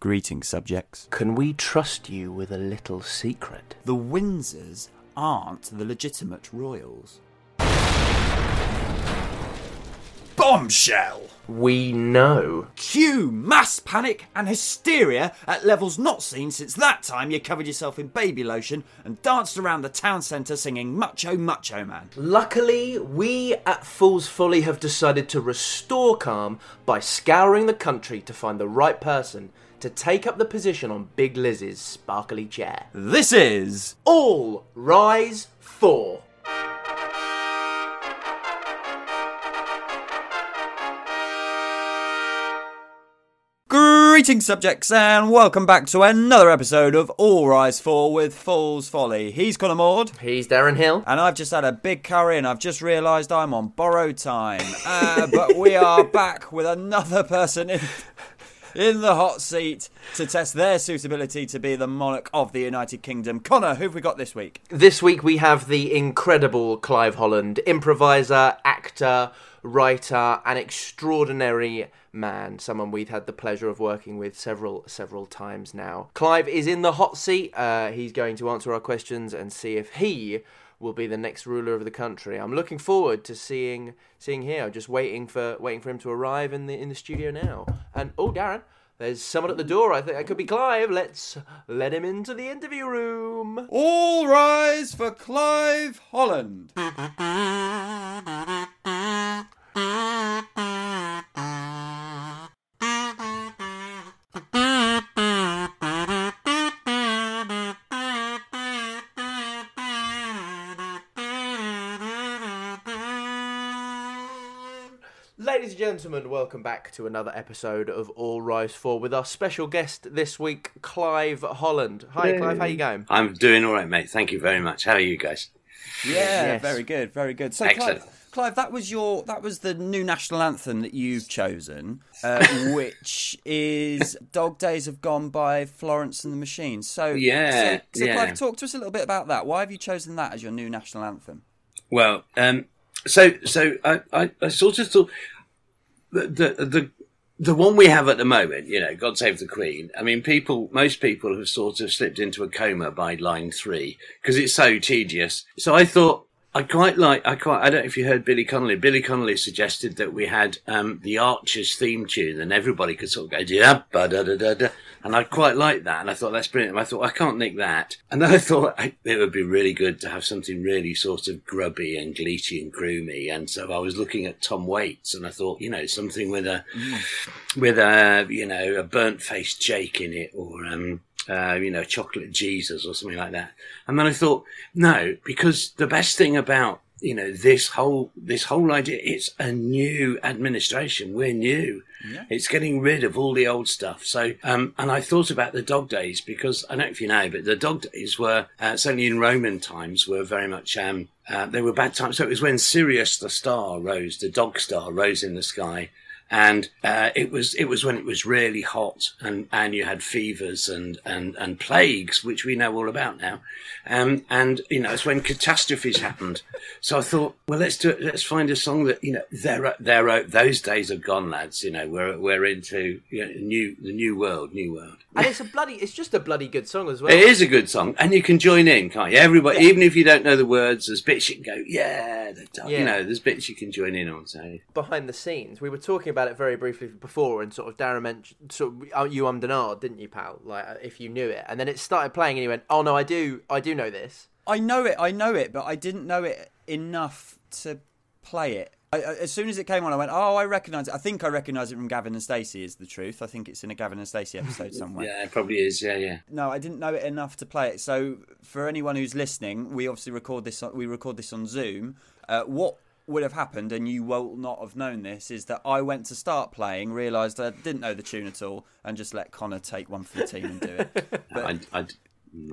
Greetings, subjects. Can we trust you with a little secret? The Windsors aren't the legitimate royals. Bombshell! We know. Cue mass panic and hysteria at levels not seen since that time you covered yourself in baby lotion and danced around the town centre singing Macho Macho Man. Luckily, we at Fool's Folly have decided to restore calm by scouring the country to find the right person to take up the position on Big Liz's sparkly chair. This is. All rise 4. Greetings, subjects, and welcome back to another episode of All Rise For with Fool's Folly. He's Connor Maud. He's Darren Hill. And I've just had a big curry and I've just realised I'm on borrowed time. Uh, but we are back with another person in, in the hot seat to test their suitability to be the monarch of the United Kingdom. Connor, who've we got this week? This week we have the incredible Clive Holland, improviser, actor, writer, an extraordinary man, someone we've had the pleasure of working with several several times now. Clive is in the hot seat. Uh, he's going to answer our questions and see if he will be the next ruler of the country. I'm looking forward to seeing seeing here. Just waiting for waiting for him to arrive in the in the studio now. And oh, Darren. There's someone at the door. I think it could be Clive. Let's let him into the interview room. All rise for Clive Holland. gentlemen, welcome back to another episode of All Rise For with our special guest this week, Clive Holland. Hi, Clive. How you going? I'm doing all right, mate. Thank you very much. How are you guys? Yeah, Yes. very good, very good. So, Excellent. Clive, Clive, that was your that was the new national anthem that you've chosen, uh, which is "Dog Days Have Gone" by Florence and the Machine. So, Yeah, so, so yeah. Clive, talk to us a little bit about that. Why have you chosen that as your new national anthem? Well, um, so so I, I, I sort of thought the, the the one we have at the moment, you know, God Save the Queen. I mean, people, most people have sort of slipped into a coma by line three because it's so tedious. So I thought. I quite like. I quite. I don't know if you heard Billy Connolly. Billy Connolly suggested that we had um, the Archers theme tune, and everybody could sort of go da da da da da. And I quite like that, and I thought that's brilliant. And I thought I can't nick that, and then I thought I, it would be really good to have something really sort of grubby and gleety and groomy. And so I was looking at Tom Waits, and I thought, you know, something with a with a you know a burnt faced Jake in it, or um, uh, you know, chocolate Jesus or something like that. And then I thought, no, because the best thing about you know this whole this whole idea, it's a new administration. We're new. It's getting rid of all the old stuff. So, um, and I thought about the dog days because I don't know if you know, but the dog days were uh, certainly in Roman times were very much um, uh, they were bad times. So it was when Sirius the star rose, the dog star rose in the sky and uh, it was it was when it was really hot and and you had fevers and and and plagues which we know all about now um, and you know it's when catastrophes happened so i thought well let's do it let's find a song that you know they're they're those days are gone lads you know we're we're into you know, new the new world new world And it's a bloody, it's just a bloody good song as well. it is a good song, and you can join in, can't you? Everybody, even if you don't know the words, there's bits you can go, yeah, the dog," Yeah. you know, there's bits you can join in on. So Behind the scenes, we were talking about it very briefly before, and sort of Darren mentioned, sort of, uh, you ummed and ahed, didn't you, pal? Like, uh, if you knew it, and then it started playing, and you went, "Oh no, I do, I do know this." I know it, I know it, but I didn't know it enough to play it. I, I- as soon as it came on, I went, "Oh, I recognise it." I think I recognise it from Gavin and Stacey. Is the truth? I think it's in a Gavin and Stacey episode somewhere. yeah, it probably is. Yeah, yeah. No, I didn't know it enough to play it. So, for anyone who's listening, we obviously record this. On, we record this on Zoom. Uh, what would have happened, and you will not have known this, is that I went to start playing, realised I didn't know the tune at all, and just let Connor take one for the team and do it. But I, I,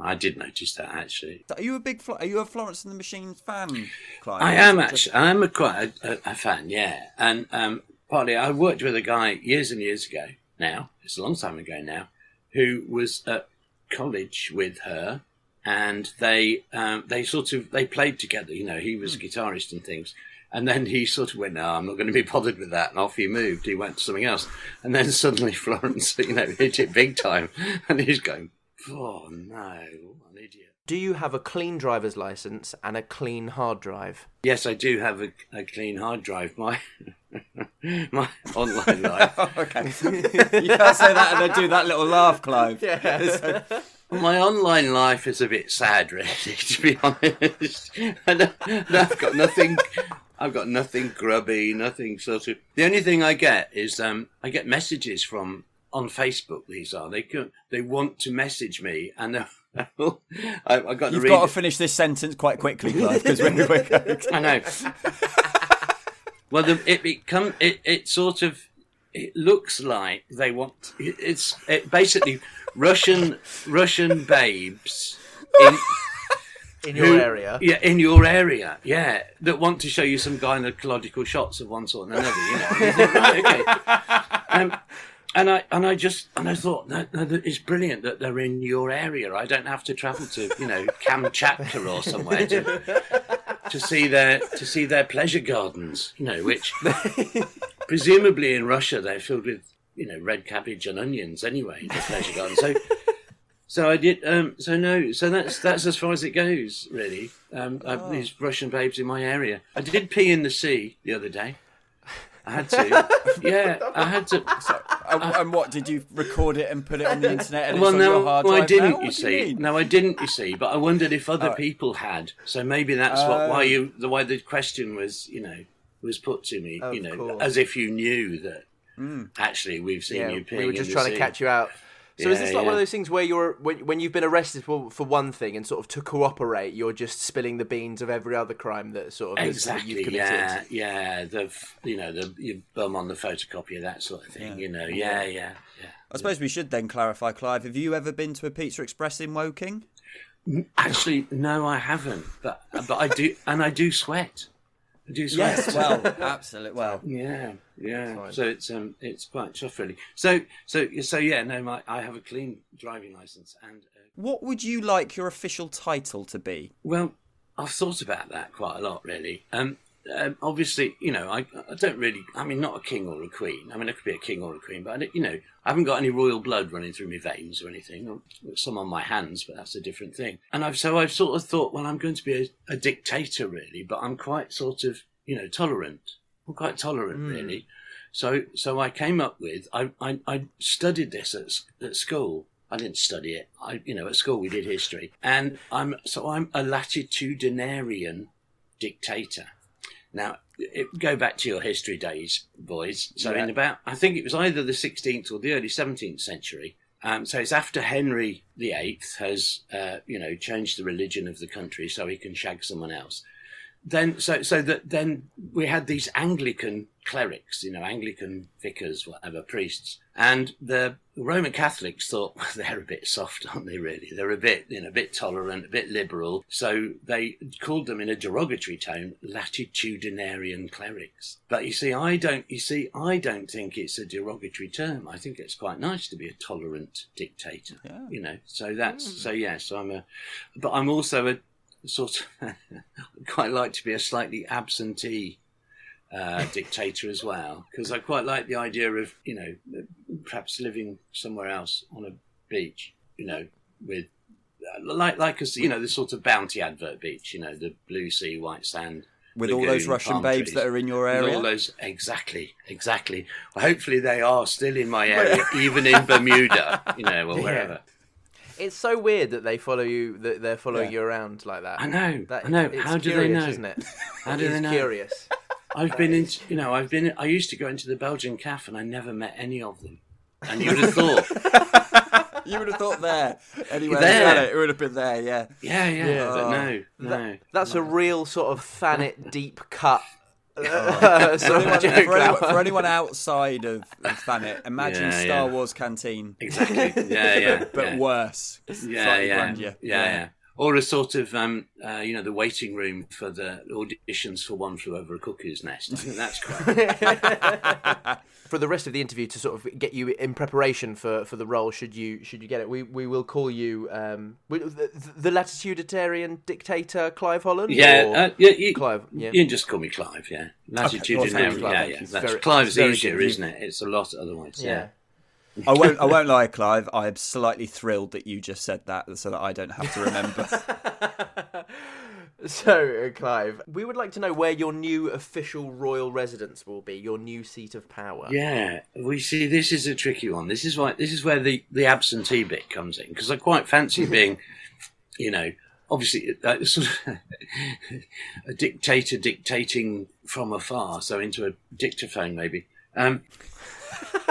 I did notice that actually. are you a big? Are you a Florence and the Machine fan, Clive? I am actually. I am a quite a, a, a fan. Yeah, and um, partly I worked with a guy years and years ago. Now it's a long time ago now, who was at college with her, and they um, they sort of they played together. You know, he was a guitarist and things. And then he sort of went, no, I'm not going to be bothered with that. And off he moved. He went to something else. And then suddenly Florence, you know, hit it big time. And he's going, oh no, what an idiot. Do you have a clean driver's license and a clean hard drive? Yes, I do have a, a clean hard drive. My my online life. okay. you can't say that and then do that little laugh, Clive. Yeah. My online life is a bit sad, really, to be honest. And I've got nothing. I've got nothing grubby, nothing sort of. The only thing I get is um, I get messages from on Facebook. These are they can, they want to message me, and I, I got to You've read. got to finish this sentence quite quickly, Clive, because we're, we're I know. well, the, it become it, it sort of it looks like they want it, it's it basically Russian Russian babes in, In your who- area? yeah, in your area, yeah, that want to show you some gynecological shots of one sort and another. You know, think, right, okay. Um, and I and I just and I thought no, no, that it's brilliant that they're in your area. I don't have to travel to you know Kamchatka or somewhere to to see their to see their pleasure gardens. You know, which presumably in Russia they're filled with you know red cabbage and onions anyway. The pleasure gardens. So. So I did. Um, so no. So that's that's as far as it goes, really. Um, I've these Russian babes in my area. I did pee in the sea the other day. I had to. yeah, I had to. and, and what did you record it and put it on the internet? And Well, it's on no, your hard well, I didn't. now? You What do you see, mean? no, I didn't. You see, but I wondered if other people had. So maybe that's what why Oh. you the why the question was, you know, was put to me. You know, course. as if you knew that. Hmm. Actually, we've seen Yeah, you peeing. we were in just the trying to catch you out. So is this like one of those things where you're when, when you've been arrested for for one thing and sort of to cooperate, you're just spilling the beans of every other crime that sort of has- that Exactly. you've committed? Yeah, yeah. The you know the your bum on the photocopier, that sort of thing. You know. Yeah, yeah, yeah. I suppose we should then clarify, Clive. Have you ever been to a Pizza Express in Woking? Actually, no, I haven't. But but I do, and I do sweat. Sweat. Yes, well, absolutely. Well, Yeah, yeah. So it's um, it's quite tough, really. So so so yeah. No, my I have a clean driving license, and uh, what would you like your official title to be? well, I've thought about that quite a lot, really. Um, um, obviously, you know, I I don't really. I mean, not a king or a queen. I mean, I could be a king or a queen, but I you know, I haven't got any royal blood running through my veins or anything. Or some on my hands, but that's a different thing. And I've so I've sort of thought, well, I'm going to be a, a dictator, really, but I'm quite sort of, you know, tolerant. I'm quite tolerant, really. So, so I came up with. I, I, I studied this at, at school. I didn't study it. I, you know, at school we did history, and I'm so I'm a latitudinarian dictator. Now, it, go back to your history days, boys. So, Yeah. in about, I think it was either the 16th or the early 17th century. Um, so it's after Henry VIII has, uh, you know, changed the religion of the country so he can shag someone else then so so that then we had these Anglican clerics, you know, Anglican vicars, whatever priests, and the Roman Catholics thought well, they're a bit soft, aren't they? Really, they're a bit you know a bit tolerant, a bit liberal. So they called them in a derogatory tone latitudinarian clerics. But you see, I don't. You see, I don't think it's a derogatory term. I think it's quite nice to be a tolerant dictator. Yeah. You know, so that's mm. so yes, I'm a, but I'm also a sort of quite like to be a slightly absentee uh, dictator as well because I quite like the idea of you know perhaps living somewhere else on a beach you know with uh, like like a you know the sort of bounty advert beach you know the blue sea white sand With all those Russian babes trees. that are in your With area? all those exactly exactly well, hopefully they are still in my area even in Bermuda you know or wherever It's so weird that they follow you. That they're following Yeah. you around like that. I know That, I know it's how do they know Isn't it? How do they know? Curious. I've been in, you know, I've been, I used to go into the Belgian cafe and I never met any of them. And you would have thought, You would have thought there. Anyway, There. it would have been there, yeah. yeah, yeah, Yeah. but no, no. That's a real sort of Thanet deep cut. For sort anyone, for, anyone, for anyone outside of, of Thanet, imagine Yeah, Star yeah. Wars Canteen, Exactly. Yeah, yeah. but worse. yeah, yeah, yeah, yeah. or a sort of um, uh, you know the waiting room for the auditions for One Flew Over a Cuckoo's Nest. I think that's great. For the rest of the interview, to sort of get you in preparation for, for the role, should you should you get it, we we will call you um, the, the latitudinarian dictator Clive Holland. yeah, uh, yeah, you, Clive. Yeah. you can just call me Clive. Yeah, latitudinarian. Clive, yeah, yeah. That's, Very- Clive's very easier, good. isn't it? It's a lot otherwise. yeah. Yeah. I won't. I won't lie, Clive. I am slightly thrilled that you just said that, so that I don't have to remember. So, uh, Clive, we would like to know where your new official royal residence will be, your new seat of power. Yeah, we see. This is a tricky one. This is why. This is where the the absentee bit comes in because I quite fancy being, you know, obviously uh, sort of a dictator dictating from afar, so into a dictaphone maybe. Um,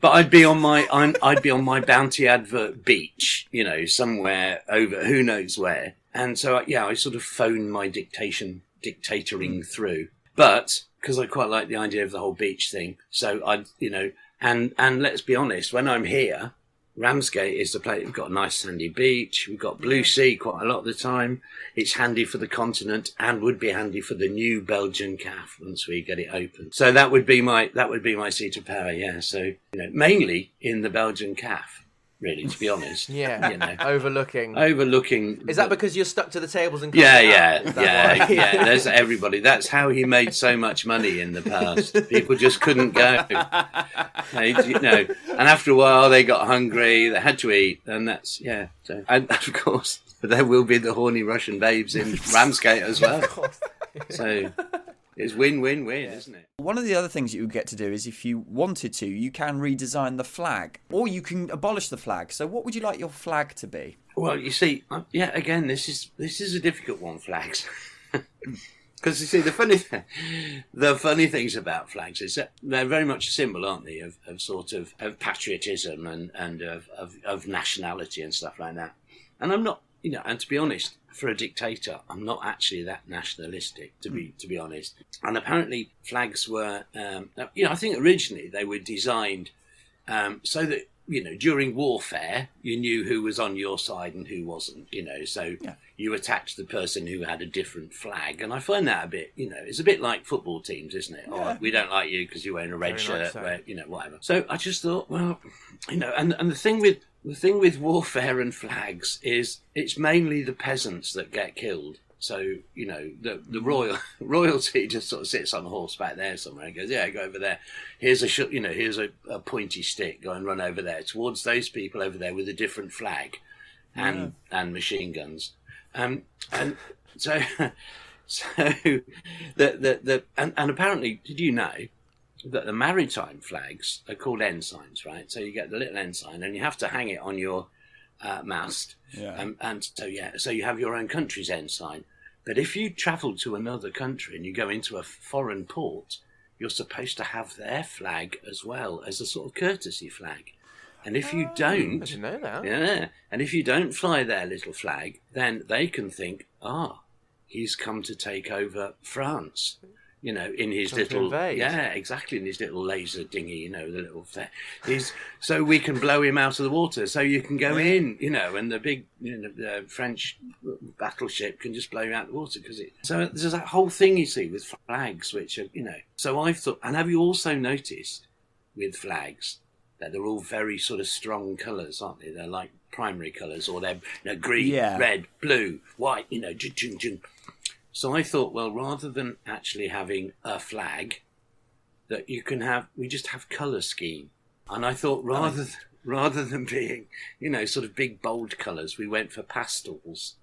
but I'd be on my I'm, I'd be on my bounty advert beach, you know, somewhere over who knows where. And so yeah, I sort of phone my dictation dictatoring mm. through. But because I quite like the idea of the whole beach thing, so I you know, and and let's be honest, when I'm here, Ramsgate is the place. We've got a nice sandy beach. We've got blue sea quite a lot of the time. It's handy for the continent and would be handy for the new Belgian CAF once we get it open. So that would be my that would be my seat of power. Yeah. So you know, mainly in the Belgian CAF, really, to be honest. Yeah, You know, overlooking. overlooking. Is that because you're stuck to the tables and Yeah, yeah, out? Is that yeah, yeah. There's everybody. That's how he made so much money in the past. People just couldn't go. They, you know, and after a while they got hungry. They had to eat, and that's yeah. So, and of course, there will be the horny Russian babes in Ramsgate as well. So it's win-win-win, isn't it? One of the other things you would get to do is, if you wanted to, you can redesign the flag, or you can abolish the flag. So, what would you like your flag to be? Well, you see, uh, yeah, again, this is this is a difficult one, flags. Because you see, the funny the funny things about flags is that they're very much a symbol, aren't they, of, of sort of of patriotism and and of, of of nationality and stuff like that. And I'm not, you know, and to be honest, for a dictator, I'm not actually that nationalistic, to be to be honest. And apparently, flags were, um, you know, I think originally they were designed um, so that you know during warfare you knew who was on your side and who wasn't you know so Yeah. you attacked the person who had a different flag and i find that a bit you know it's a bit like football teams isn't it oh, we don't like you because you're wearing a red Very shirt so. where, you know whatever so i just thought well you know and, and the thing with the thing with warfare and flags is it's mainly the peasants that get killed so you know the the royal royalty just sort of sits on a horse back there somewhere and goes, yeah, go over there. Here's a sh- you know here's a, a pointy stick. Go and run over there towards those people over there with a different flag and and machine guns. Um, and so so the the, the and, and apparently, did you know that the maritime flags are called ensigns, right? So you get the little ensign and you have to hang it on your uh, mast. Yeah. Um, and so yeah, so you have your own country's ensign. But if you travel to another country and you go into a foreign port, you're supposed to have their flag as well as a sort of courtesy flag. And if you don't, didn't know that. yeah, and if you don't fly their little flag, then they can think, ah, he's come to take over France. You know, in his to little invade. yeah, exactly, in his little laser dinghy. You know, the little thing. He's so we can blow him out of the water, so you can go in. You know, and the big you know, the French battleship can just blow you out of the water because it. So there's that whole thing you see with flags, which are you know. So I've thought, and have you also noticed with flags that they're all very sort of strong colours, aren't they? They're like primary colours, or they're you know, green, Yeah. red, blue, white. You know, jing, jing, jing. So I thought, well, rather than actually having a flag, that you can have, we just have colour scheme. And I thought, rather th- rather than being, you know, sort of big bold colours, we went for pastels.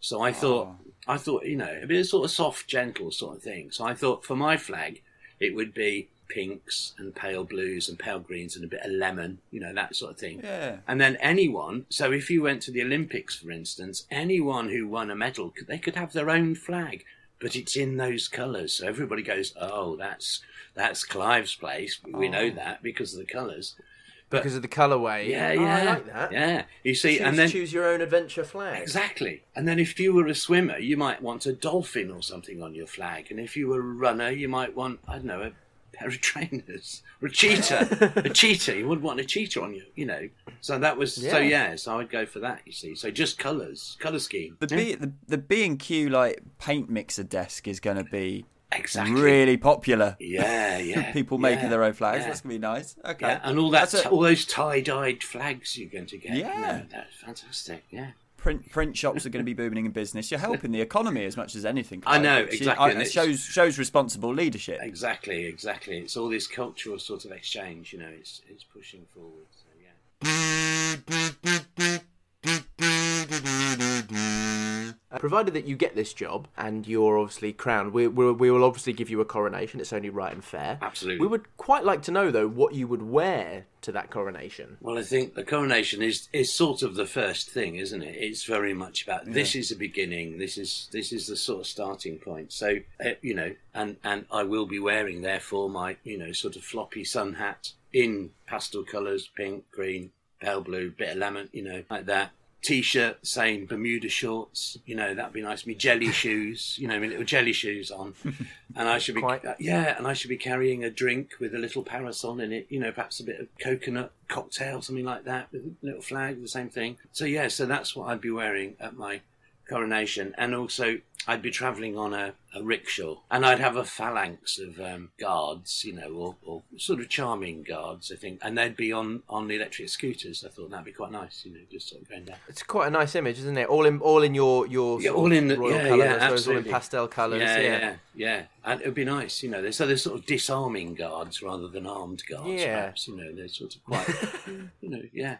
So I thought, ah. I thought, you know, a bit of sort of soft, gentle sort of thing. So I thought for my flag, it would be pinks and pale blues and pale greens and a bit of lemon, you know, that sort of thing. Yeah. And then anyone, so if you went to the Olympics, for instance, anyone who won a medal, they could have their own flag, but it's in those colours. So everybody goes, oh, that's that's Clive's place. We know oh. that because of the colours. Because of the colourway. Yeah, Oh, yeah, I like that. Yeah, you see, Choose, and then choose your own adventure flag. Exactly. And then if you were a swimmer, you might want a dolphin or something on your flag. And if you were a runner, you might want, I don't know, a pair of trainers or a cheetah. a cheetah. You wouldn't want a cheetah on you, you know. So that was so Yeah. yeah. So I'd go for that. You see. So just colours, colour scheme. The B the, the B and Q like paint mixer desk is going to be Exactly. really popular. Yeah, yeah. People yeah, making their own flags. yeah. That's going to be nice. Okay. Yeah, and all that, That's a- all those tie-dyed flags you're going to get. Yeah. No, that's fantastic. Yeah. Print print shops are going to be booming in business. You're helping the economy as much as anything. I know. Exactly, I- It shows shows responsible leadership. Exactly, exactly. It's all this cultural sort of exchange, you know, it's it's pushing forward. So yeah. Uh, Provided that you get this job and you're obviously crowned, we, we, we will obviously give you a coronation. It's only right and fair. Absolutely. We would quite like to know, though, what you would wear to that coronation. Well, I think the coronation is is sort of the first thing, isn't it? It's very much about this is the beginning. This is this is the sort of starting point. So uh, you know, and and I will be wearing therefore my you know sort of floppy sun hat in pastel colours, pink, green, pale blue, bit of lemon, you know, like that. T-shirt, same Bermuda shorts, you know that'd be nice. Me jelly shoes, you know, my little jelly shoes on, and I should be uh, yeah, and I should be carrying a drink with a little parasol in it, you know, perhaps a bit of coconut cocktail, something like that, with a little flag, the same thing. So yeah, so that's what I'd be wearing at my coronation, and also I'd be travelling on a, a rickshaw, and I'd have a phalanx of um, guards, you know, or, or sort of charming guards, I think, and they'd be on on the electric scooters. I thought that'd be quite nice, you know, just sort of going down. It's quite a nice image, isn't it? All in all in your your Yeah, all in the- royal yeah, colours, yeah, suppose, all in pastel colours. yeah, yeah. yeah, yeah. And it would be nice, you know. They're, so they're sort of disarming guards rather than armed guards, Yeah. perhaps. You know, they're sort of quite, you know, yeah,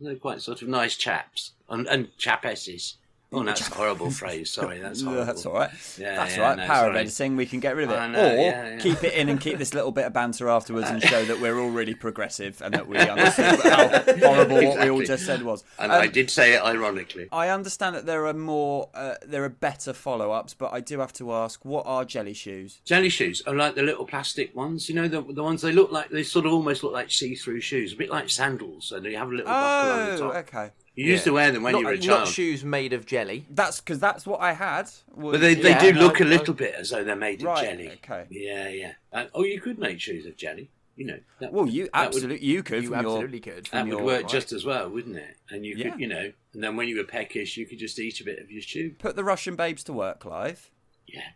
they're quite sort of nice chaps and and chapesses. Oh, that's a horrible phrase. Sorry, that's horrible. That's all right. Yeah, that's yeah, right. no, Power of editing, we can get rid of it, know, or yeah, yeah. keep it in and keep this little bit of banter afterwards and show that we're all really progressive and that we understand how horrible what we all just said was. And Um, I did say it ironically. I understand that there are more, uh, there are better follow-ups, but I do have to ask, what are jelly shoes? Jelly shoes are like the little plastic ones, you know, the the ones they look like they sort of almost look like see-through shoes, a bit like sandals, and they have a little buckle on the Oh, top. okay. You used Yeah. to wear them when not, you were a child. not shoes made of jelly. That's because that's what I had. was- but they, they Yeah, do look a no. little bit as though they're made of jelly. okay. Yeah, yeah. And, oh, you could make shoes of jelly. You know. That, Well, you that would- absolutely you could. You from your- absolutely could. That from would your- work right. just as well, wouldn't it? And you Yeah. could, you know, and then when you were peckish, you could just eat a bit of your shoe. Put the Russian babes to work, Clive. Yeah.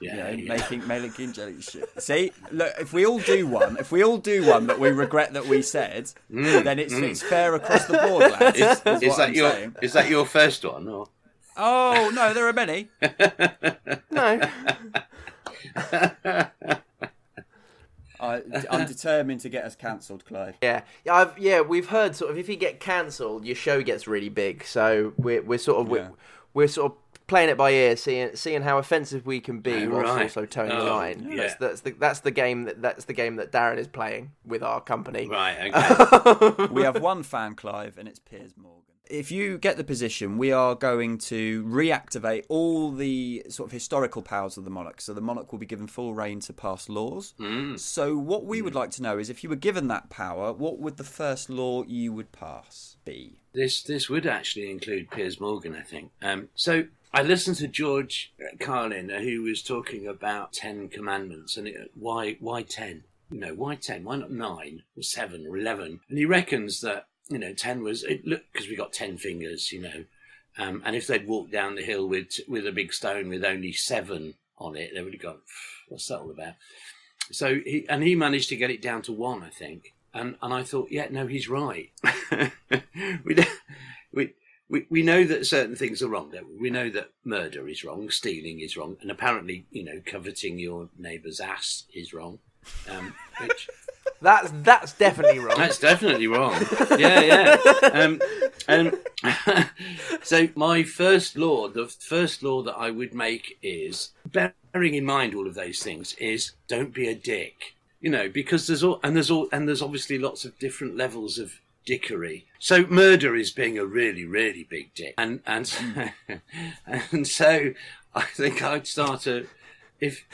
You Yeah. know, yeah. making making jelly shit. See, look, if we all do one, if we all do one that we regret that we said, then it's it's fair across the board, lads. Is, is Mm, is that I'm your saying. is that your first one or Oh no, there are many. No. I, I'm determined to get us cancelled, Clive. Yeah, yeah, I've, yeah. We've heard sort of if you get cancelled, your show gets really big. So we're we're sort of Yeah. we're, we're sort of playing it by ear, seeing seeing how offensive we can be, Oh, whilst right. also toeing the Oh, line. yeah. That's, that's the that's the game that that's the game that Darren is playing with our company. right? Okay. We have one fan, Clive, and it's Piers Morgan. If you get the position, we are going to reactivate all the sort of historical powers of the monarch. So the monarch will be given full reign to pass laws. So what we would like to know is if you were given that power, what would the first law you would pass be? This this would actually include Piers Morgan, I think. Um, so I listened to George Carlin, uh, who was talking about Ten Commandments, and it, why why ten? You know, why ten? Why not nine or seven or eleven? And he reckons that you know ten was it look because we got ten fingers, you know, um, and if they'd walked down the hill with with a big stone with only seven on it, they would have gone, what's that all about? So he and he managed to get it down to one, I think. And and I thought, yeah, no, he's right. we, we we we know that certain things are wrong. Don't we? we know that murder is wrong, stealing is wrong, and apparently, you know, coveting your neighbour's ass is wrong. Um, which That's that's definitely wrong. that's definitely wrong. Yeah, yeah. Um, um, so my first law, the first law that I would make is bearing in mind all of those things is don't be a dick. You know, because there's all and there's all and there's obviously lots of different levels of dickery. So murder is being a really, really big dick, and and and so I think I'd start a if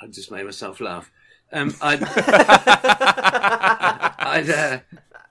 I just made myself laugh. Um, I'd I'd uh,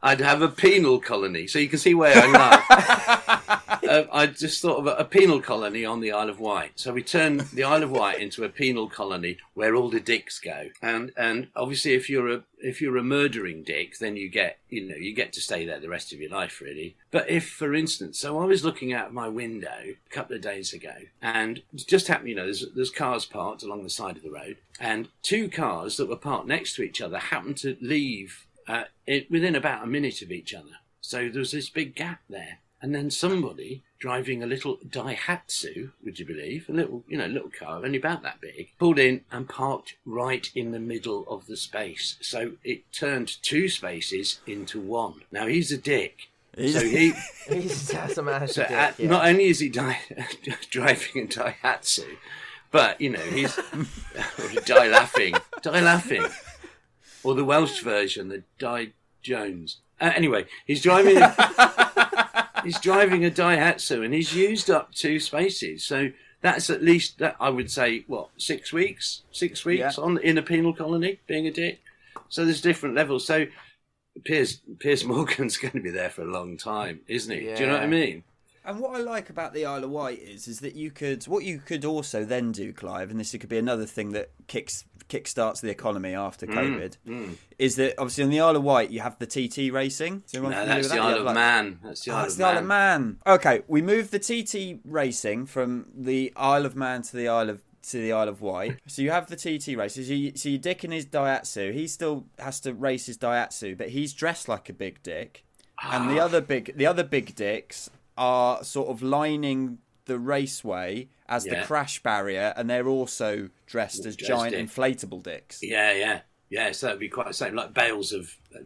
I'd have a penal colony, so you can see where I laugh. uh, I just thought of a, a penal colony on the Isle of Wight. So we turned the Isle of Wight into a penal colony where all the dicks go. And and obviously, if you're a if you're a murdering dick, then you get you know you get to stay there the rest of your life, really. But if, for instance, so I was looking out of my window a couple of days ago, and it just happened, you know, there's there's cars parked along the side of the road, and two cars that were parked next to each other happened to leave uh, it, within about a minute of each other. So there was this big gap there. And then somebody driving a little Daihatsu, would you believe, a little, you know, little car, only about that big, pulled in and parked right in the middle of the space. So it turned two spaces into one. Now he's a dick. So he, He's that's a man. so dick, at, yeah. not only is he di- driving a Daihatsu, but you know he's die laughing, die laughing, or the Welsh version, the Dai Jones. Uh, anyway, he's driving. he's driving a Daihatsu, and he's used up two spaces. So that's at least that I would say what six weeks, six weeks Yeah. on in a penal colony being a dick. So there's different levels. So Piers Piers Morgan's going to be there for a long time, isn't he? Do you know what I mean? And what I like about the Isle of Wight is, is that you could, what you could also then do, Clive, and this could be another thing that kicks kickstarts the economy after Mm, COVID, mm. is that obviously on the Isle of Wight you have the TT racing. No, that's the that? Isle of like- Man. That's the Oh, Isle of the Isle Man. of Man. Okay, we moved the TT racing from the Isle of Man to the Isle of to the Isle of Wight. So you have the TT races. So you, so you dick in his Daihatsu. He still has to race his Daihatsu, but he's dressed like a big dick. And the ah. other big the other big dicks are sort of lining the raceway as Yeah. the crash barrier, and they're also dressed as giant in. inflatable dicks. Yeah, yeah, yeah. So that'd be quite the same, like bales of uh,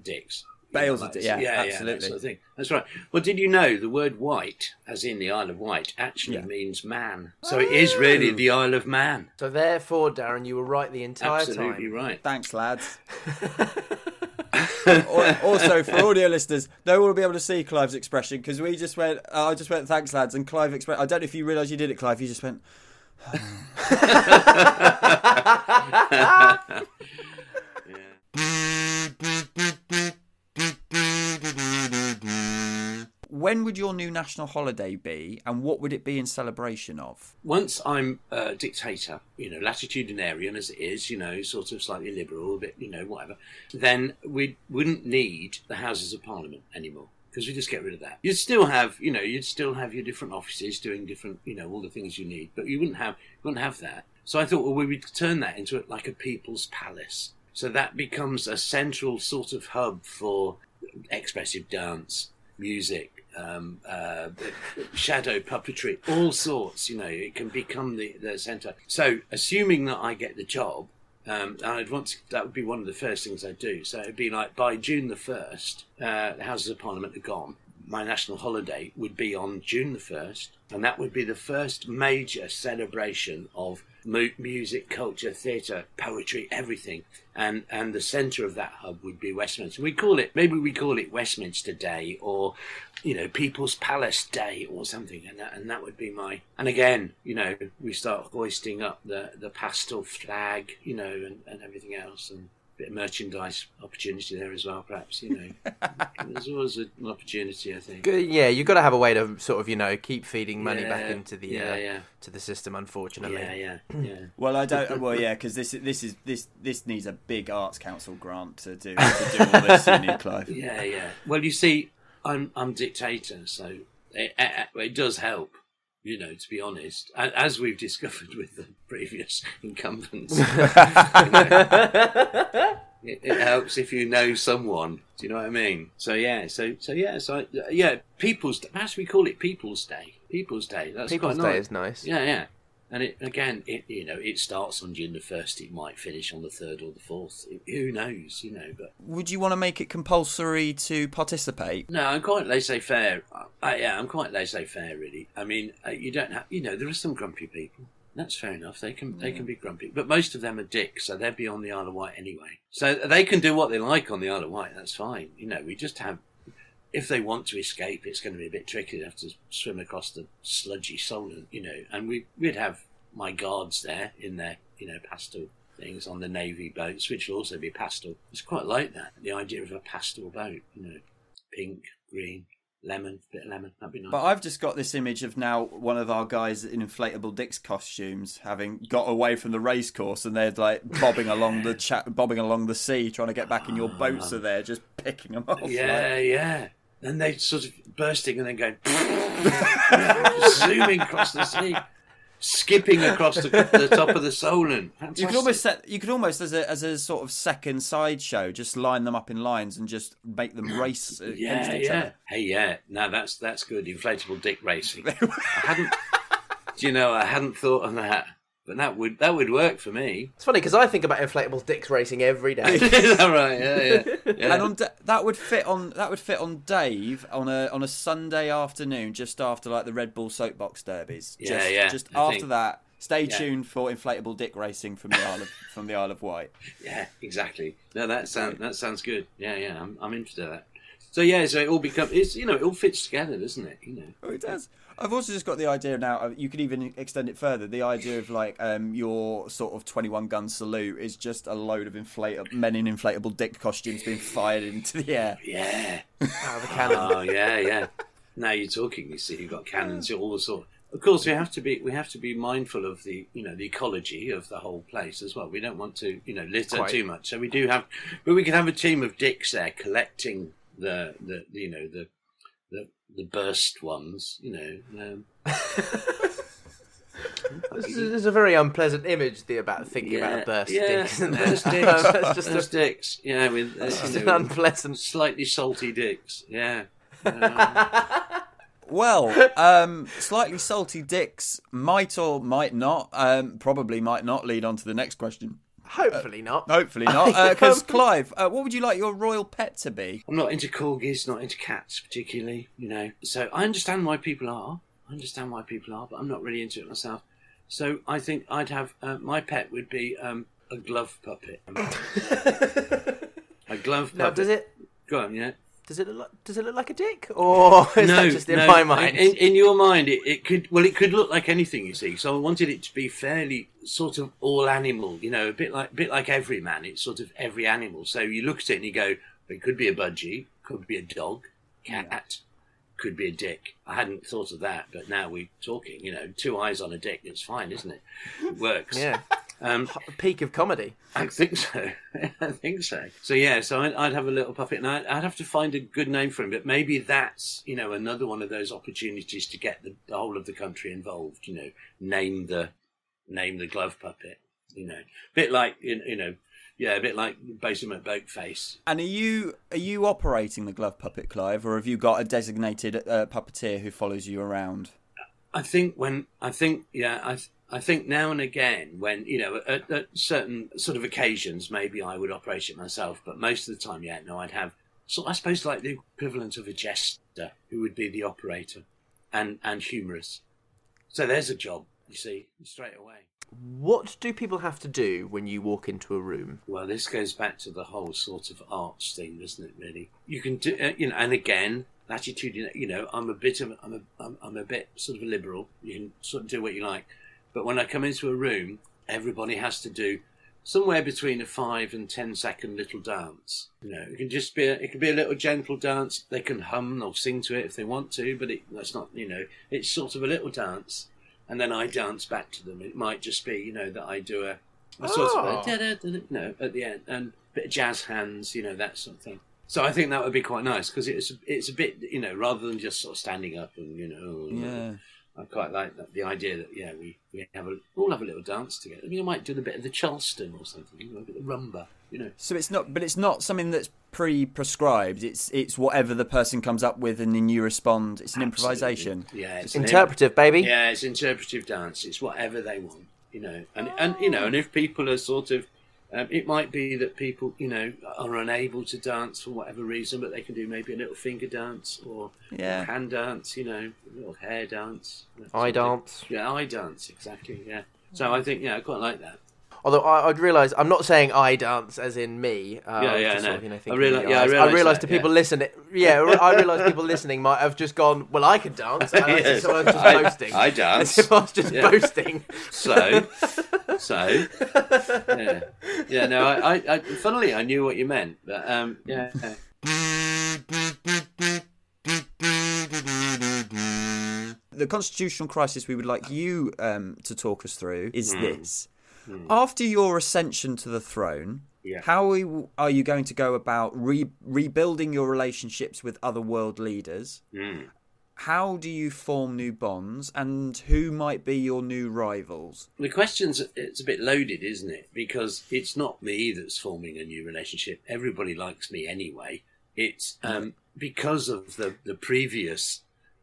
dicks. You Bales know, of like- di- yeah, that absolutely. sort of thing. That's right. Well, did you know the word white, as in the Isle of Wight, actually Yeah. means man? So it is really the Isle of Man. So therefore, Darren, you were right the entire Absolutely time. Absolutely right. Thanks, lads. Also, for audio listeners, no one will be able to see Clive's expression because we just went. Uh, I just went, "Thanks, lads," and Clive expressed. I don't know if you realise you did it, Clive. You just went. When would your new national holiday be, and what would it be in celebration of? Once I'm a dictator, you know, latitudinarian as it is, you know, sort of slightly liberal, a bit, you know, whatever, then we wouldn't need the Houses of Parliament anymore because we just get rid of that. You'd still have, you know, you'd still have your different offices doing different, you know, all the things you need, but you wouldn't have, you wouldn't have that. So I thought, well, we would turn that into like a people's palace. So that becomes a central sort of hub for expressive dance, music, um, uh, shadow puppetry, all sorts. You know, it can become the, the centre. So, assuming that I get the job, um, and I'd want to, that would be one of the first things I'd do. So it'd be like by June the first, uh, the Houses of Parliament are gone. My national holiday would be on June the first, and that would be the first major celebration of mu- music, culture, theatre, poetry, everything. And and the centre of that hub would be Westminster. We call it maybe we call it Westminster Day or you know People's Palace Day or something, and that and that would be my. And again, you know, we start hoisting up the the pastel flag, you know, and, and everything else, and bit of merchandise opportunity there as well, perhaps. You know, there's always an opportunity, I think. Good, Yeah, you've got to have a way to sort of, you know, keep feeding money back into the yeah, uh, yeah. to the system. Unfortunately, Yeah, yeah, yeah. Well, I don't. Well, yeah, because this this is this this needs a big arts council grant to do to do all this. You need Clive. Yeah, yeah. Well, you see, I'm I'm dictator, so it, it, it does help. You know, to be honest, as we've discovered with the previous incumbents, you know, it, it helps if you know someone. Do you know what I mean? So yeah, so so yeah, so yeah, People's perhaps we call it People's Day. People's Day. That's People's Day nice. is nice. Yeah, yeah. And it again, it you know, it starts on June the first. It might finish on the third or the fourth. Who knows? You know, but Would you want to make it compulsory to participate? No, I'm quite laissez-faire. I, yeah, I'm quite laissez-faire, really. I mean, uh, you don't have, you know, there are some grumpy people. That's fair enough. They can they can be grumpy, but most of them are dicks, so they'd be on the Isle of Wight anyway. So they can do what they like on the Isle of Wight. That's fine. You know, we just have. If they want to escape, it's going to be a bit tricky. They have to swim across the sludgy Solent, you know, and we we'd have my guards there in their you know pastel things on the navy boats, which will also be pastel. It's quite like that. The idea of a pastel boat, you know, pink, green, lemon, bit of lemon. That'd be nice. But I've just got this image of now one of our guys in inflatable dicks costumes having got away from the race course and they're like bobbing along the cha- bobbing along the sea trying to get back and your boats are ah. there just picking them off. yeah, like- yeah. And they sort of bursting and then going zooming across the sea, skipping across the, the top of the Solent. Fantastic. You could almost set, you could almost as a as a sort of second sideshow just line them up in lines and just make them race against yeah, each yeah. other. Hey, yeah. No, that's that's good. Inflatable dick racing. I hadn't. Do you know? I hadn't thought of that, but that would that would work for me. It's funny because I think about inflatable dicks racing every day. Is that right? Yeah, yeah. yeah. And on Da- that would fit on that would fit on Dave on a on a Sunday afternoon just after like the Red Bull soapbox derbies. Yeah, just, yeah, Just I after think- that, stay Yeah. tuned for inflatable dick racing from the Isle of from the Isle of Wight. Yeah, exactly. No, that sounds that sounds good. Yeah, yeah, I'm I'm into that. So yeah, so it all becomes it's you know it all fits together, doesn't it? You know. Oh, it does. I've also just got the idea now. You could even extend it further. The idea of like um, your sort of twenty-one gun salute is just a load of inflatable men in inflatable dick costumes being fired into the air. Yeah. Out of the cannon. Oh yeah, yeah. Now you're talking. You see, you've got cannons, You're all the sort. Of course, we have to be we have to be mindful of the you know the ecology of the whole place as well. We don't want to you know litter Quite. too much, so we do have, but we can have a team of dicks there collecting the the you know the the the burst ones. You know, um, This is, this is a very unpleasant image the, about thinking about a burst yeah, dick, isn't it? burst dicks, it's just burst a, dicks. Yeah, with uh, just you an unpleasant. slightly salty dicks. Yeah. Well, um, slightly salty dicks might or might not, um, probably might not lead on to the next question. Hopefully not. Hopefully not, because Clive, uh, what would you like your royal pet to be? I'm not into corgis, not into cats particularly, you know. So I understand why people are. I understand why people are, but I'm not really into it myself. So I think I'd have uh, my pet would be um, a glove puppet. a glove puppet. Now, does it Go on, yeah. Does it look like, does it look like a dick, or is that just in my mind? In, in your mind, it, it could well, it could look like anything you see. So I wanted it to be fairly sort of all animal, you know, a bit like bit like every man. It's sort of every animal. So you look at it and you go, it could be a budgie, could be a dog, cat, could be a dick. I hadn't thought of that, but now we're talking. You know, two eyes on a dick. It's fine, isn't it? It works. yeah, Um, peak of comedy. I think so. I think so. So yeah, so I'd, I'd have a little puppet, and I'd, I'd have to find a good name for him. But maybe that's you know another one of those opportunities to get the, the whole of the country involved. You know, name the name the glove puppet. You know, bit like you you know, yeah, a bit like Basement Boat Face. And are you are you operating the glove puppet, Clive, or have you got a designated uh, puppeteer who follows you around? I think when I think yeah I I think now and again when you know at, at certain sort of occasions maybe I would operate it myself, but most of the time yeah no I'd have so I suppose like the equivalent of a jester who would be the operator and and humorous. So there's a job you see straight away. What do people have to do when you walk into a room? Well, this goes back to the whole sort of arts thing, doesn't it? Really, you can do, uh, you know, and again, know, you know, I'm a bit of, I'm a, I'm, I'm a bit sort of a liberal. You can sort of do what you like, but when I come into a room, everybody has to do somewhere between a five and ten second little dance. You know, it can just be, a, it can be a little gentle dance. They can hum or sing to it if they want to, but it, that's not, you know, it's sort of a little dance, and then I dance back to them. It might just be, you know, that I do a, a sort of Oh. a you know, at the end, and a bit of jazz hands, you know, that sort of thing. So I think that would be quite nice because it's it's a bit, you know, rather than just sort of standing up and you know, Yeah. I quite like that, the idea that yeah, we, we have a all have a little dance together. I mean, I might do a bit of the Charleston or something, you know, a bit of the rumba, you know. So it's not, but it's not something that's pre-prescribed. It's it's whatever the person comes up with, and then you respond. It's an improvisation. Yeah, it's an Interpretive, baby. Yeah, it's interpretive dance. It's whatever they want, you know. And and you know, and if people are sort of, um, it might be that people, you know, are unable to dance for whatever reason, but they can do maybe a little finger dance or Yeah. hand dance, you know, a little hair dance, that Eye sort dance. Yeah, eye dance, exactly. Yeah. So I think yeah, I quite like that. Although I, I'd realise I'm not saying I dance as in me. Uh, Yeah, I yeah, no. sort of, you know, I thinking reali- of the yeah, I realise realised that, the people yeah. listening. Yeah, I realised people listening might have just gone. Well, I can dance. And I Yes. was just I- boasting. I As dance. if I was just Yeah. boasting. So, so, yeah, yeah. No, I, I, I, funnily, I knew what you meant, but um, yeah. the constitutional crisis we would like you um, to talk us through is this: after your ascension to the throne. Yeah. How are you, going to go about re- rebuilding your relationships with other world leaders? How do you form new bonds, and who might be your new rivals? The question's it's a bit loaded, isn't it? Because it's not me that's forming a new relationship. Everybody likes me anyway. It's um, because of the the previous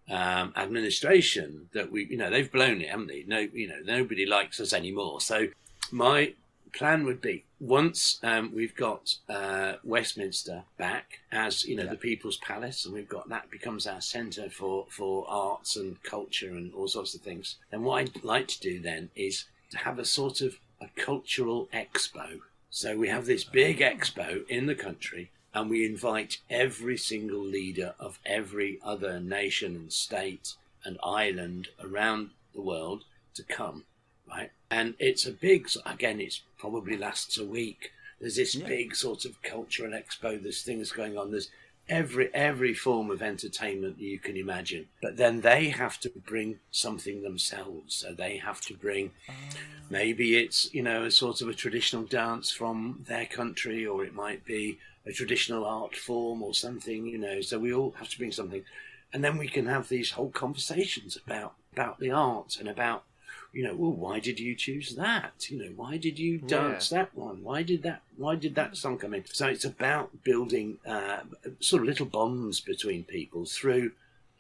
um, administration that we, you know, they've blown it, haven't they? No, you know, nobody likes us anymore. So my plan would be once um, we've got uh, Westminster back as you know the People's Palace, and we've got that becomes our centre for for arts and culture and all sorts of things. Then what I'd like to do then is to have a sort of a cultural expo. So we have this big expo in the country. And we invite every single leader of every other nation and state and island around the world to come right? And it's a big, again, it's probably lasts a week. There's this big sort of cultural expo. There's things going on. There's every every form of entertainment you can imagine. But then they have to bring something themselves. So they have to bring, ah. maybe it's you know a sort of a traditional dance from their country, or it might be a traditional art form or something. You know, so we all have to bring something, and then we can have these whole conversations about about the art and about you know, well, why did you choose that? You know, why did you dance that one? Why did that? Why did that song come in? So it's about building uh, sort of little bonds between people through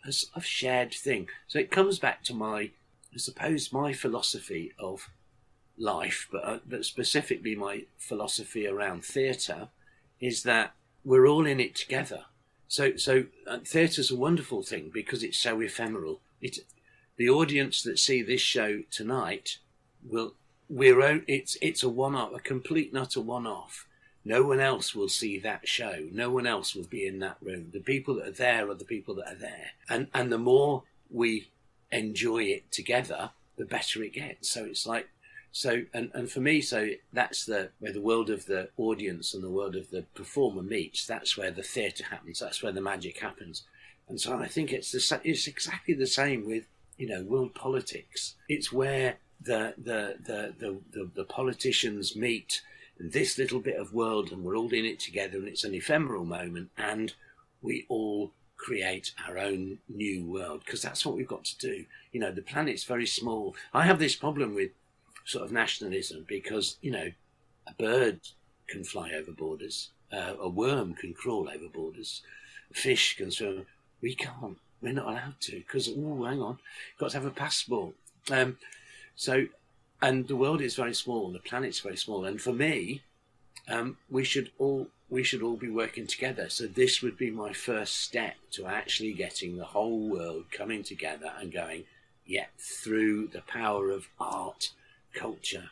a shared thing. So it comes back to my, I suppose, my philosophy of life, but uh, but specifically my philosophy around theatre, is that we're all in it together. So so uh, theatre's a wonderful thing because it's so ephemeral. It the audience that see this show tonight will we're o- it's it's a one off, a complete and a one off. No one else will see that show. No one else will be in that room. The people that are there are the people that are there, and and the more we enjoy it together, the better it gets. So it's like so, and, and for me, so that's the where the world of the audience and the world of the performer meets. That's where the theatre happens. That's where the magic happens. And so I think it's the it's exactly the same with you know world politics. It's where the the the the, the, the politicians meet this little bit of world, and we're all in it together, and it's an ephemeral moment, and we all create our own new world because that's what we've got to do. You know, the planet's very small. I have this problem with sort of nationalism because you know a bird can fly over borders, uh, a worm can crawl over borders, a fish can swim. We can't. We're not allowed to because oh, hang on, got to have a passport. Um, so, and the world is very small, the planet's very small, and for me, um, we should all we should all be working together. So this would be my first step to actually getting the whole world coming together and going, yeah, through the power of art, culture,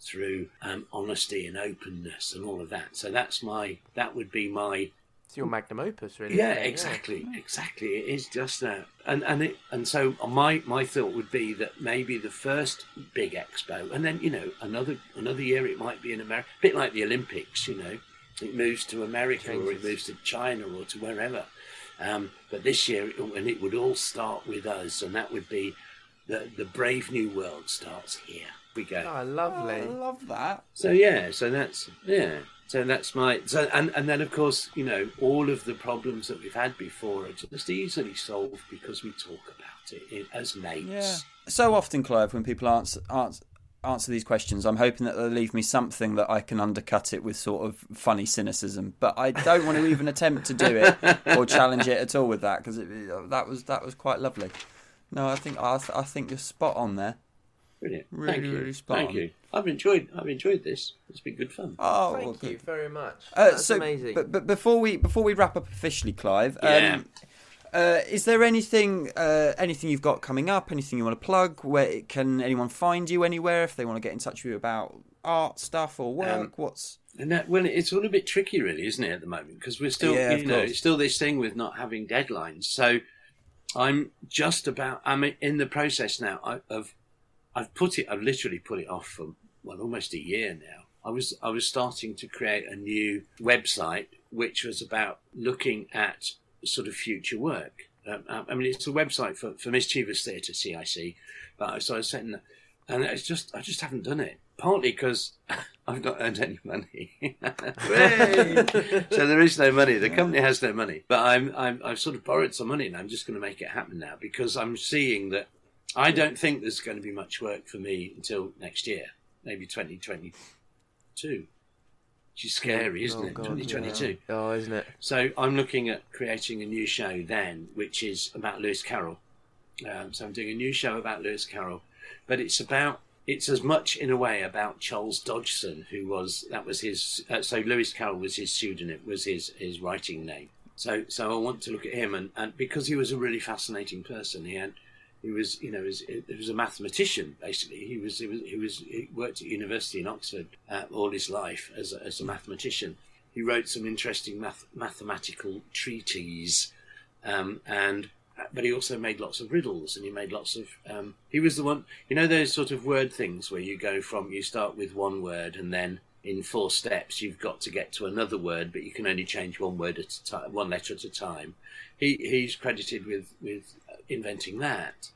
through um, honesty and openness and all of that. So that's my that would be my It's your magnum opus, really. yeah, isn't it? exactly, exactly. It is just that, and and it and so my my thought would be that maybe the first big expo, and then you know another another year it might be in America, a bit like the Olympics. You know, it moves to America or it moves to China or to wherever. Um, but this year, and it would all start with us, and that would be the the brave new world starts here. We go. Oh, lovely. I love that. So yeah, so that's yeah. So that's my so and and then of course you know all of the problems that we've had before are just easily solved because we talk about it in, as mates. Yeah. So often, Clive, when people answer, answer answer these questions, I'm hoping that they'll leave me something that I can undercut it with sort of funny cynicism. But I don't want to even attempt to do it or challenge it at all with that because that was that was quite lovely. No, I think I, th- I think you're spot on there. Brilliant. Really, Thank you. really spot Thank on. you. I've enjoyed I've enjoyed this. It's been good fun. Oh, well, Thank good. you very much. Uh, That's so, amazing. But, but before we before we wrap up officially, Clive, Yeah. um, uh, is there anything uh, anything you've got coming up? Anything you want to plug? Where can anyone find you anywhere if they want to get in touch with you about art stuff or work? Um, What's And that, well, it's all a bit tricky, really, isn't it, at the moment? Because we're still, Yeah, you know, course. it's still this thing with not having deadlines. So I'm just about, I'm in the process now of, I've put it, I've literally put it off for, well, almost a year now. I was, I was starting to create a new website, which was about looking at sort of future work. Um, I mean, it's a website for, for mischievous theatre, CIC. But so I was setting and it's just I just haven't done it. Partly because I've not earned any money, so there is no money. The company has no money. But I'm, I'm I've sort of borrowed some money, and I'm just going to make it happen now because I'm seeing that I don't think there's going to be much work for me until next year, maybe 2022. Which is scary, isn't Oh, it? God, 2022. yeah. Oh, isn't it? So I'm looking at creating a new show then, which is about Lewis Carroll. Um, so I'm doing a new show about Lewis Carroll, but it's about it's as much in a way about Charles Dodgson, who was that was his. Uh, so Lewis Carroll was his pseudonym, was his his writing name. So so I want to look at him and, and because he was a really fascinating person, he had he was you know he was, he was a mathematician basically. He was he was he was he worked at university in Oxford uh, all his life as a, as a mathematician. He wrote some interesting math, mathematical treatises, um, and but he also made lots of riddles and he made lots of. Um, he was the one you know those sort of word things where you go from you start with one word and then in four steps you've got to get to another word, but you can only change one word at a time, one letter at a time. He he's credited with with inventing that.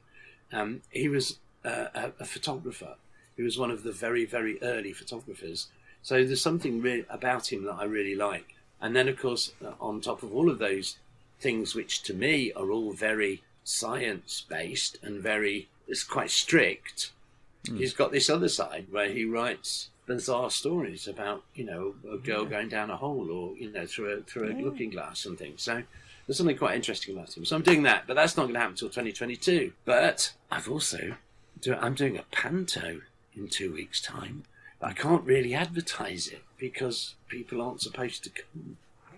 Um, he was uh, a, a photographer. He was one of the very very early photographers. So there's something re- about him that I really like. And then of course uh, on top of all of those things, which to me are all very science based and very it's quite strict. He's got this other side where he writes bizarre stories about you know a girl going down a hole or you know through a through a looking glass and things. So there's something quite interesting about him. So I'm doing that, but that's not going to happen until 2022. But I've also do, I'm doing a panto in two weeks' time. I can't really advertise it because people aren't supposed to come.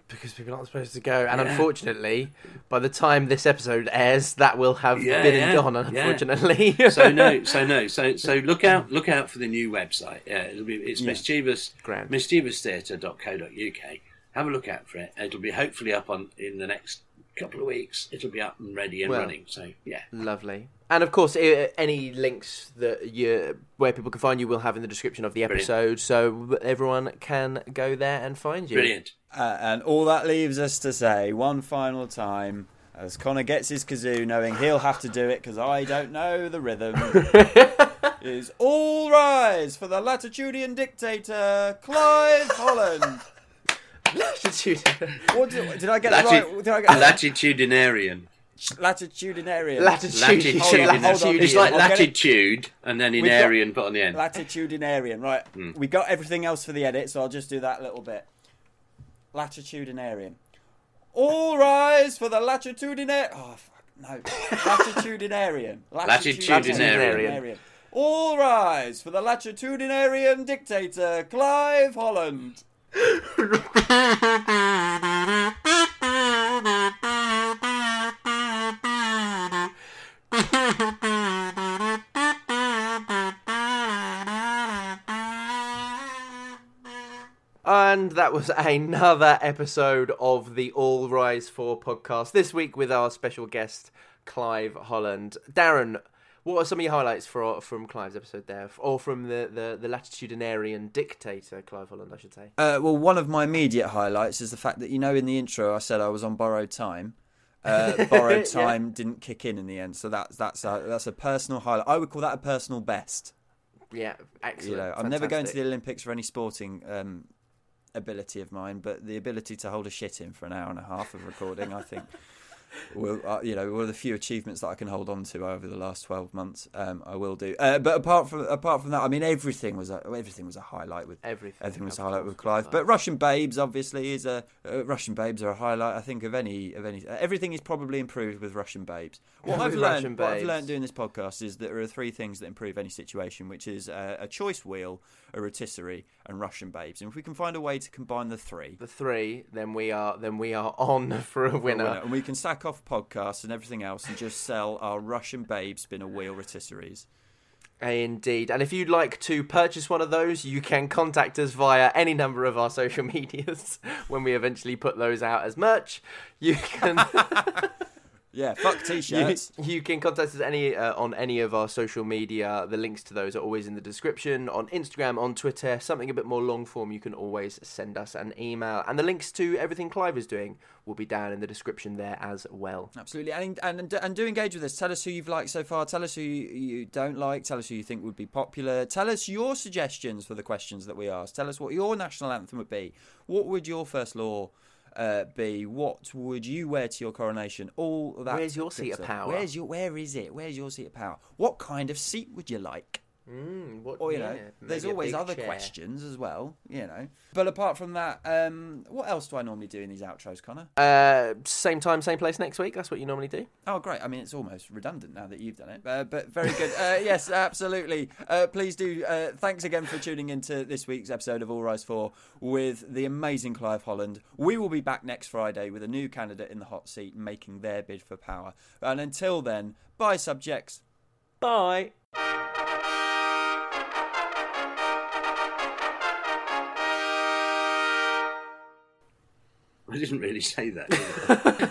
Because people aren't supposed to go, and Yeah. unfortunately, by the time this episode airs, that will have Yeah, been yeah, and gone. Unfortunately, So no, so no, so so look out, look out for the new website. Yeah, it'll be it's mischievous Grand. mischievoustheatre.co.uk. Have a look out for it. It'll be hopefully up on in the next couple of weeks. It'll be up and ready and Well. running. So yeah, Lovely. And of course, i- any links that you where people can find you, we'll have in the description of the Brilliant. episode, so everyone can go there and find you. brilliant. Uh, and all that leaves us to say one final time as Connor gets his kazoo, knowing he'll have to do it because I don't know the rhythm, is all rise for the Latitudian dictator, Clive Holland. Latitude. What did, did I get Lati- right? Did I get it latitudinarian. Latitude. Latitudinarian. Latitude. Hold on, hold on. It's like I'll get it. latitude and then We've got- inarian put on the end. Latitudinarian, right. Hmm. We got everything else for the edit, so I'll just do that little bit. Latitudinarian. All rise for the latitudinarian. Oh, fuck, no. Latitudinarian. Latitudinarian. All rise for the latitudinarian dictator, Clive Holland. And that was another episode of the All Rise For podcast. This week with our special guest, Clive Holland. Darren, what are some of your highlights for from Clive's episode there? Or from the, the, the latitudinarian dictator, Clive Holland, I should say. Uh, well, one of my immediate highlights is the fact that, you know, in the intro I said I was on borrowed time. Uh, borrowed Yeah. time didn't kick in in the end, so that's that's a, that's a personal highlight. I would call that a personal best. Yeah, excellent. You know, I'm never going to the Olympics for any sporting um, ability of mine, but the ability to hold a shit in for an hour and a half of recording, I think, will uh, you know, one of the few achievements that I can hold on to over the last 12 months. Um, I will do. Uh, but apart from apart from that, I mean, everything was a, everything was a highlight with Everything. Everything was a highlight with Clive, but. Russian Babes obviously is a uh, Russian Babes are a highlight. I think of any of any. Uh, everything is probably improved with Russian Babes. What I've learned, Russian what I've learned doing this podcast is that there are three things that improve any situation, which is uh, a choice wheel, a rotisserie, and Russian Babes. And if we can find a way to combine the three, the three, then we are then we are on for a we're a winner. winner. and we can sack off podcasts and everything else, and just sell our Russian Babe spinner wheel rotisseries. Indeed. And if you'd like to purchase one of those, you can contact us via any number of our social medias when we eventually put those out as merch. You can Yeah, fuck You, t-shirts. you can contact us any uh, on any of our social media. The links to those are always in the description on Instagram, on Twitter. Something a bit more long form, you can always send us an email, and the links to everything Clive is doing will be down in the description there as well. Absolutely, and, and and do engage with us. Tell us who you've liked so far. Tell us who you, you don't like. Tell us who you think would be popular. Tell us your suggestions for the questions that we asked. Tell us what your national anthem would be. What would your first law uh, be? What would you wear to your coronation? All that. Where's your seat of power? Where's your? Where is it? Where's your seat of power? What kind of seat would you like? Mm, what, Or you know, there's always other chair. questions as well. You know, but apart from that, um, what else do I normally do in these outros, Connor? Uh, same time, same place next week. That's what you normally do. Oh, great. I mean, it's almost redundant now that you've done it, uh, but very good. Uh, yes, absolutely. Uh, please do. Uh, thanks again for tuning into this week's episode of All Rise For with the amazing Clive Holland. We will be back next Friday with a new candidate in the hot seat making their bid for power. And until then, bye, subjects. Bye. I didn't really say that. Did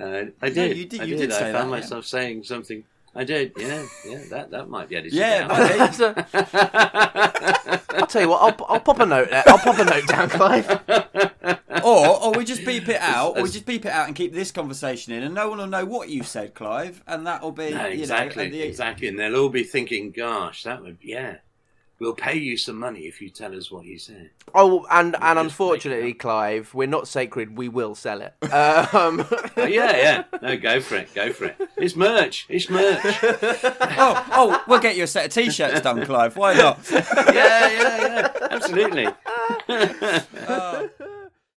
I? uh, I did. you did- I you did. I that, found yeah. myself saying something. I did. Yeah, yeah. That that might be edited Yeah, down. but- So- I'll tell you what. I'll, I'll pop a note. there. I'll pop a note down, Clive. or, or we just beep it out, or we just beep it out and keep this conversation in, and no one will know what you said, Clive, and that'll be No, you know, exactly, the- exactly. And they'll all be thinking, "Gosh, that would yeah." We'll pay you some money if you tell us what you said. Oh, and and just make unfortunately, Clive, we're not sacred. We will sell it. Um, Oh, yeah, yeah. No, go for it. Go for it. It's merch. It's merch. Oh, oh, we'll get you a set of t-shirts done, Clive. Why not? yeah, yeah, yeah. Absolutely. Oh.